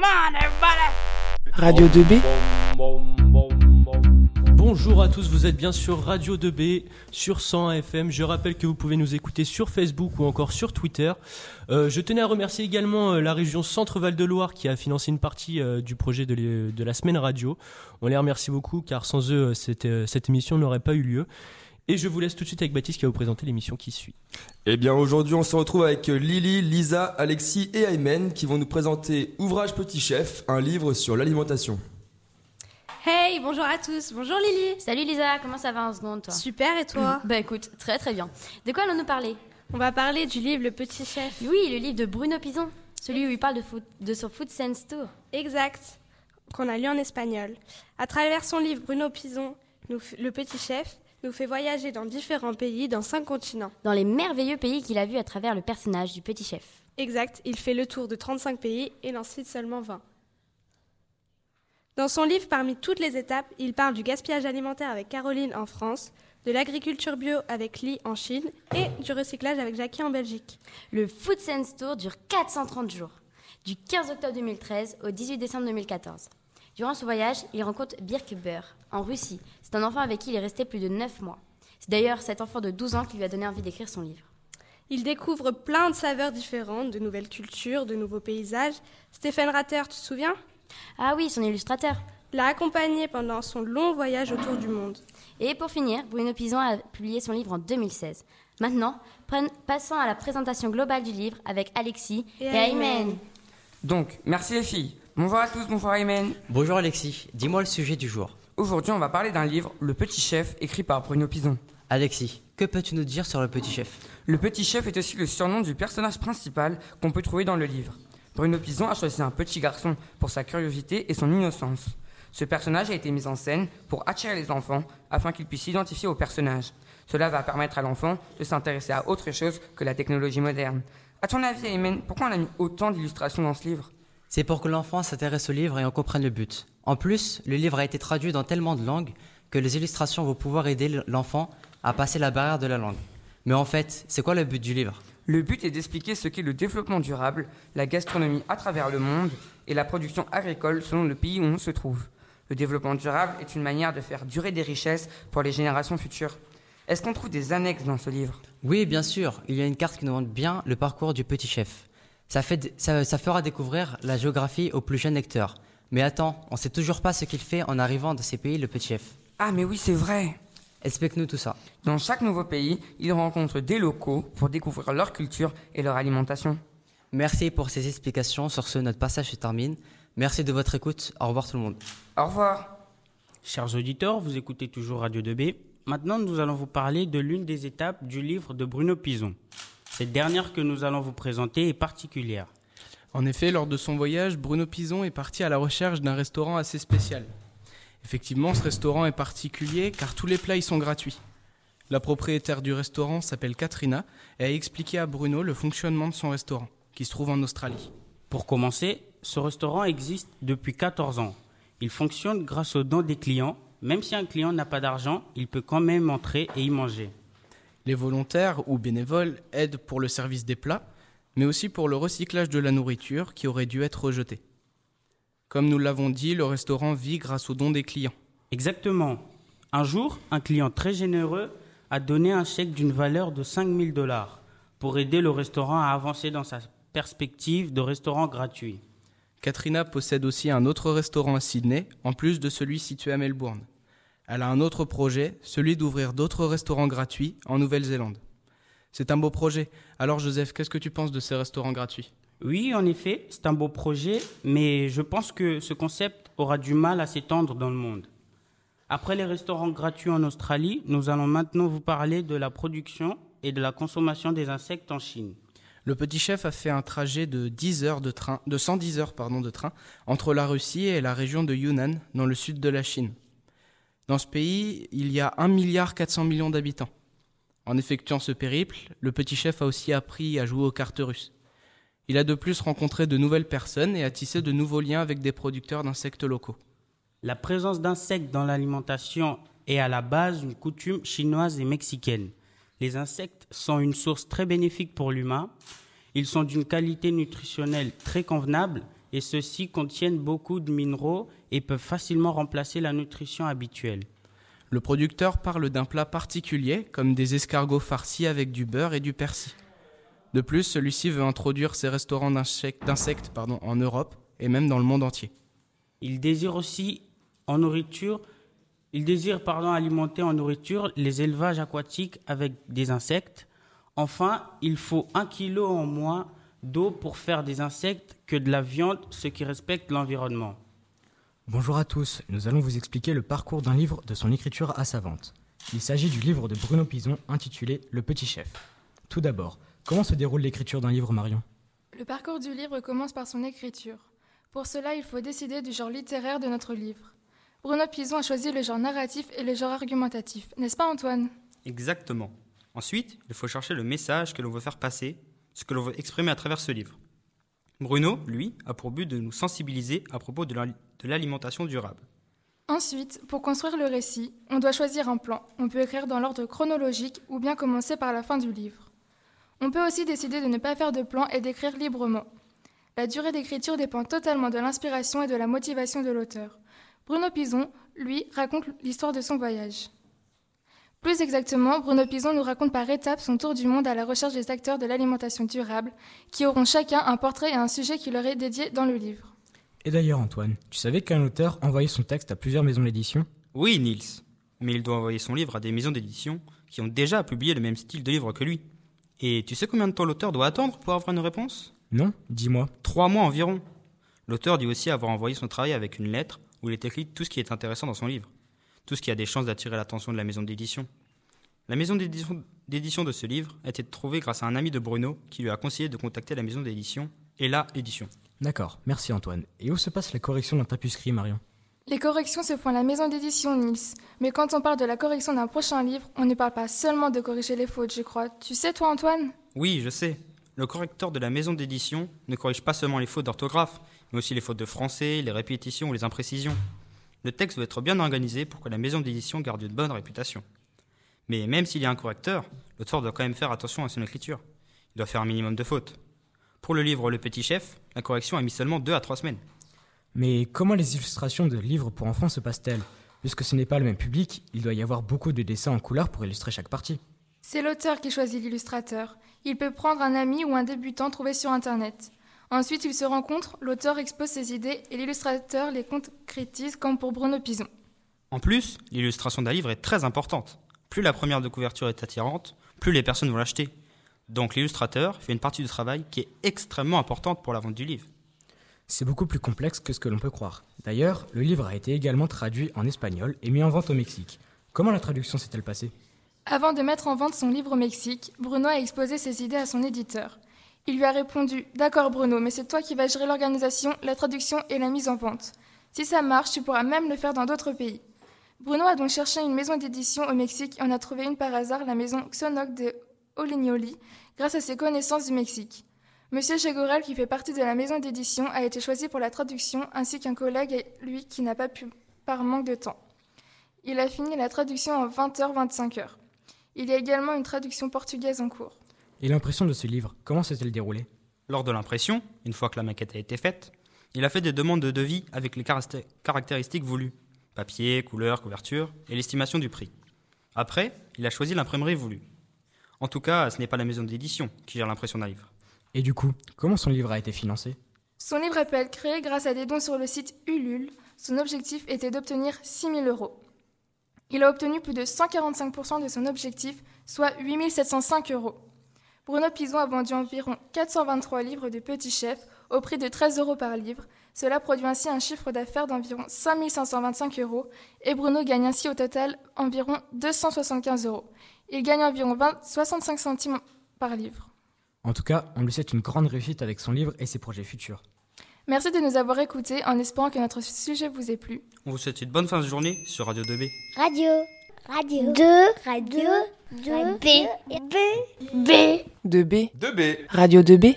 Come on, everybody! Radio 2B. Bonjour à tous, vous êtes bien sur Radio 2B, sur 100 FM. Je rappelle que vous pouvez nous écouter sur Facebook ou encore sur Twitter. Euh, je tenais à remercier également euh, la région Centre-Val de Loire qui a financé une partie euh, du projet de, les- de la semaine radio. On les remercie beaucoup car sans eux, cette, cette émission n'aurait pas eu lieu. Et je vous laisse tout de suite avec Baptiste qui va vous présenter l'émission qui suit. Eh bien aujourd'hui on se retrouve avec Lily, Lisa, Alexis et Aymen qui vont nous présenter Ouvrage Petit Chef, un livre sur l'alimentation. Hey, bonjour à tous. Bonjour Lily. Salut Lisa, comment ça va en seconde toi? Super et toi? Bah écoute, très très bien. De quoi allons-nous parler? On va parler du livre Le Petit Chef. Oui, le livre de Bruno Pison, celui où il parle de, food- de son Food Sense Tour. Exact. Qu'on a lu en espagnol. À travers son livre, Bruno Pison, nous Le Petit Chef, nous fait voyager dans différents pays, dans cinq continents. Dans les merveilleux pays qu'il a vus à travers le personnage du petit chef. Exact. Il fait le tour de 35 pays et n'en cite seulement 20. Dans son livre, parmi toutes les étapes, il parle du gaspillage alimentaire avec Caroline en France, de l'agriculture bio avec Lee en Chine et du recyclage avec Jackie en Belgique. Le Food Sense Tour dure 430 jours, du 15 octobre 2013 au 18 décembre 2014. Durant ce voyage, il rencontre Birk Beur, en Russie. C'est un enfant avec qui il est resté plus de 9 mois. C'est d'ailleurs cet enfant de 12 ans qui lui a donné envie d'écrire son livre. Il découvre plein de saveurs différentes, de nouvelles cultures, de nouveaux paysages. Stéphane Ratter, tu te souviens? Ah oui, son illustrateur. L'a accompagné pendant son long voyage autour du monde. Et pour finir, Bruno Pison a publié son livre en 2016. Maintenant, passons à la présentation globale du livre avec Alexis Et et. Aymen. Donc, merci les filles. Bonjour à tous, bonjour Aymen. Bonjour Alexis, dis-moi le sujet du jour. Aujourd'hui, on va parler d'un livre, Le Petit Chef, écrit par Bruno Pison. Alexis, que peux-tu nous dire sur le petit chef? Le Petit Chef est aussi le surnom du personnage principal qu'on peut trouver dans le livre. Bruno Pison a choisi un petit garçon pour sa curiosité et son innocence. Ce personnage a été mis en scène pour attirer les enfants afin qu'ils puissent s'identifier au personnage. Cela va permettre à l'enfant de s'intéresser à autre chose que la technologie moderne. À ton avis, Aymen, pourquoi on a mis autant d'illustrations dans ce livre? C'est pour que l'enfant s'intéresse au livre et en comprenne le but. En plus, le livre a été traduit dans tellement de langues que les illustrations vont pouvoir aider l'enfant à passer la barrière de la langue. Mais en fait, c'est quoi le but du livre? Le but est d'expliquer ce qu'est le développement durable, la gastronomie à travers le monde et la production agricole selon le pays où on se trouve. Le développement durable est une manière de faire durer des richesses pour les générations futures. Est-ce qu'on trouve des annexes dans ce livre? Oui, bien sûr, il y a une carte qui nous montre bien le parcours du petit chef. Ça, fait, ça, ça fera découvrir la géographie aux plus jeunes lecteurs. Mais attends, on sait toujours pas ce qu'il fait en arrivant dans ces pays, le petit chef. Ah mais oui, c'est vrai Explique-nous tout ça. Dans chaque nouveau pays, il rencontre des locaux pour découvrir leur culture et leur alimentation. Merci pour ces explications. Sur ce, notre passage se termine. Merci de votre écoute. Au revoir tout le monde. Au revoir Chers auditeurs, vous écoutez toujours Radio 2B. Maintenant, nous allons vous parler de l'une des étapes du livre de Bruno Pison. Cette dernière que nous allons vous présenter est particulière. En effet, lors de son voyage, Bruno Pison est parti à la recherche d'un restaurant assez spécial. Effectivement, ce restaurant est particulier car tous les plats y sont gratuits. La propriétaire du restaurant s'appelle Katrina et a expliqué à Bruno le fonctionnement de son restaurant, qui se trouve en Australie. Pour commencer, ce restaurant existe depuis 14 ans. Il fonctionne grâce aux dons des clients. Même si un client n'a pas d'argent, il peut quand même entrer et y manger. Les volontaires ou bénévoles aident pour le service des plats, mais aussi pour le recyclage de la nourriture qui aurait dû être rejetée. Comme nous l'avons dit, le restaurant vit grâce aux dons des clients. Exactement. Un jour, un client très généreux a donné un chèque d'une valeur de 5000 dollars pour aider le restaurant à avancer dans sa perspective de restaurant gratuit. Katrina possède aussi un autre restaurant à Sydney, en plus de celui situé à Melbourne. Elle a un autre projet, celui d'ouvrir d'autres restaurants gratuits en Nouvelle-Zélande. C'est un beau projet. Alors Joseph, qu'est-ce que tu penses de ces restaurants gratuits? Oui, en effet, c'est un beau projet, mais je pense que ce concept aura du mal à s'étendre dans le monde. Après les restaurants gratuits en Australie, nous allons maintenant vous parler de la production et de la consommation des insectes en Chine. Le petit chef a fait un trajet de 10 heures de train, de 110 heures pardon, de train entre la Russie et la région de Yunnan, dans le sud de la Chine. Dans ce pays, il y a 1 milliard 400 millions d'habitants. En effectuant ce périple, le petit chef a aussi appris à jouer aux cartes russes. Il a de plus rencontré de nouvelles personnes et a tissé de nouveaux liens avec des producteurs d'insectes locaux. La présence d'insectes dans l'alimentation est à la base une coutume chinoise et mexicaine. Les insectes sont une source très bénéfique pour l'humain. Ils sont d'une qualité nutritionnelle très convenable et ceux-ci contiennent beaucoup de minéraux et peuvent facilement remplacer la nutrition habituelle. Le producteur parle d'un plat particulier, comme des escargots farcis avec du beurre et du persil. De plus, celui-ci veut introduire ses restaurants d'insectes en Europe et même dans le monde entier. Il désire aussi en nourriture, il désire pardon, alimenter en nourriture les élevages aquatiques avec des insectes. Enfin, il faut un kilo en moins d'eau pour faire des insectes que de la viande, ce qui respecte l'environnement. Bonjour à tous, nous allons vous expliquer le parcours d'un livre de son écriture à sa vente. Il s'agit du livre de Bruno Pison intitulé Le Petit Chef. Tout d'abord, comment se déroule l'écriture d'un livre, Marion? Le parcours du livre commence par son écriture. Pour cela, il faut décider du genre littéraire de notre livre. Bruno Pison a choisi le genre narratif et le genre argumentatif, n'est-ce pas Antoine? Exactement. Ensuite, il faut chercher le message que l'on veut faire passer, ce que l'on veut exprimer à travers ce livre. Bruno, lui, a pour but de nous sensibiliser à propos de l'alimentation durable. Ensuite, pour construire le récit, on doit choisir un plan. On peut écrire dans l'ordre chronologique ou bien commencer par la fin du livre. On peut aussi décider de ne pas faire de plan et d'écrire librement. La durée d'écriture dépend totalement de l'inspiration et de la motivation de l'auteur. Bruno Pison, lui, raconte l'histoire de son voyage. Plus exactement, Bruno Pison nous raconte par étapes son tour du monde à la recherche des acteurs de l'alimentation durable, qui auront chacun un portrait et un sujet qui leur est dédié dans le livre. Et d'ailleurs, Antoine, tu savais qu'un auteur envoyait son texte à plusieurs maisons d'édition? Oui, Nils. Mais il doit envoyer son livre à des maisons d'édition qui ont déjà publié le même style de livre que lui. Et tu sais combien de temps l'auteur doit attendre pour avoir une réponse? Non, dis-moi. Trois mois environ. L'auteur dit aussi avoir envoyé son travail avec une lettre où il est écrit tout ce qui est intéressant dans son livre tout ce qui a des chances d'attirer l'attention de la maison d'édition. La maison d'édition de ce livre a été trouvée grâce à un ami de Bruno qui lui a conseillé de contacter la maison d'édition et la édition. D'accord, merci Antoine. Et où se passe la correction d'un tapuscrit, Marion? Les corrections se font à la maison d'édition Nils. Mais quand on parle de la correction d'un prochain livre, on ne parle pas seulement de corriger les fautes, je crois. Tu sais, toi, Antoine? Oui, je sais. Le correcteur de la maison d'édition ne corrige pas seulement les fautes d'orthographe, mais aussi les fautes de français, les répétitions ou les imprécisions. Le texte doit être bien organisé pour que la maison d'édition garde une bonne réputation. Mais même s'il y a un correcteur, l'auteur doit quand même faire attention à son écriture. Il doit faire un minimum de fautes. Pour le livre Le Petit Chef, la correction a mis seulement deux à trois semaines. Mais comment les illustrations de livres pour enfants se passent-elles? Puisque ce n'est pas le même public, il doit y avoir beaucoup de dessins en couleur pour illustrer chaque partie. C'est l'auteur qui choisit l'illustrateur. Il peut prendre un ami ou un débutant trouvé sur Internet. Ensuite, ils se rencontrent, l'auteur expose ses idées et l'illustrateur les concrétise comme pour Bruno Pison. En plus, l'illustration d'un livre est très importante. Plus la première de couverture est attirante, plus les personnes vont l'acheter. Donc l'illustrateur fait une partie du travail qui est extrêmement importante pour la vente du livre. C'est beaucoup plus complexe que ce que l'on peut croire. D'ailleurs, le livre a été également traduit en espagnol et mis en vente au Mexique. Comment la traduction s'est-elle passée? Avant de mettre en vente son livre au Mexique, Bruno a exposé ses idées à son éditeur. Il lui a répondu D'accord, Bruno, mais c'est toi qui vas gérer l'organisation, la traduction et la mise en vente. Si ça marche, tu pourras même le faire dans d'autres pays. Bruno a donc cherché une maison d'édition au Mexique et en a trouvé une par hasard, la maison Xonoc de Olignoli, grâce à ses connaissances du Mexique. Monsieur Chegorel, qui fait partie de la maison d'édition, a été choisi pour la traduction, ainsi qu'un collègue, lui, qui n'a pas pu par manque de temps. Il a fini la traduction en 20h-25h. Il y a également une traduction portugaise en cours. Et l'impression de ce livre, comment s'est-elle déroulée? Lors de l'impression, une fois que la maquette a été faite, il a fait des demandes de devis avec les caractéristiques voulues papier, couleur, couverture et l'estimation du prix. Après, il a choisi l'imprimerie voulue. En tout cas, ce n'est pas la maison d'édition qui gère l'impression d'un livre. Et du coup, comment son livre a été financé? Son livre a pu être créé grâce à des dons sur le site Ulule. Son objectif était d'obtenir 6 000 euros. Il a obtenu plus de 145% de son objectif, soit 8 705 euros. Bruno Pison a vendu environ 423 livres de Petit Chef au prix de 13 euros par livre. Cela produit ainsi un chiffre d'affaires d'environ 5 525 euros et Bruno gagne ainsi au total environ 275 euros. Il gagne environ 65 centimes par livre. En tout cas, on lui souhaite une grande réussite avec son livre et ses projets futurs. Merci de nous avoir écoutés en espérant que notre sujet vous ait plu. On vous souhaite une bonne fin de journée sur Radio 2B. Radio. Radio. 2. Radio. 2. B. B. B. 2B. 2B. Radio 2B.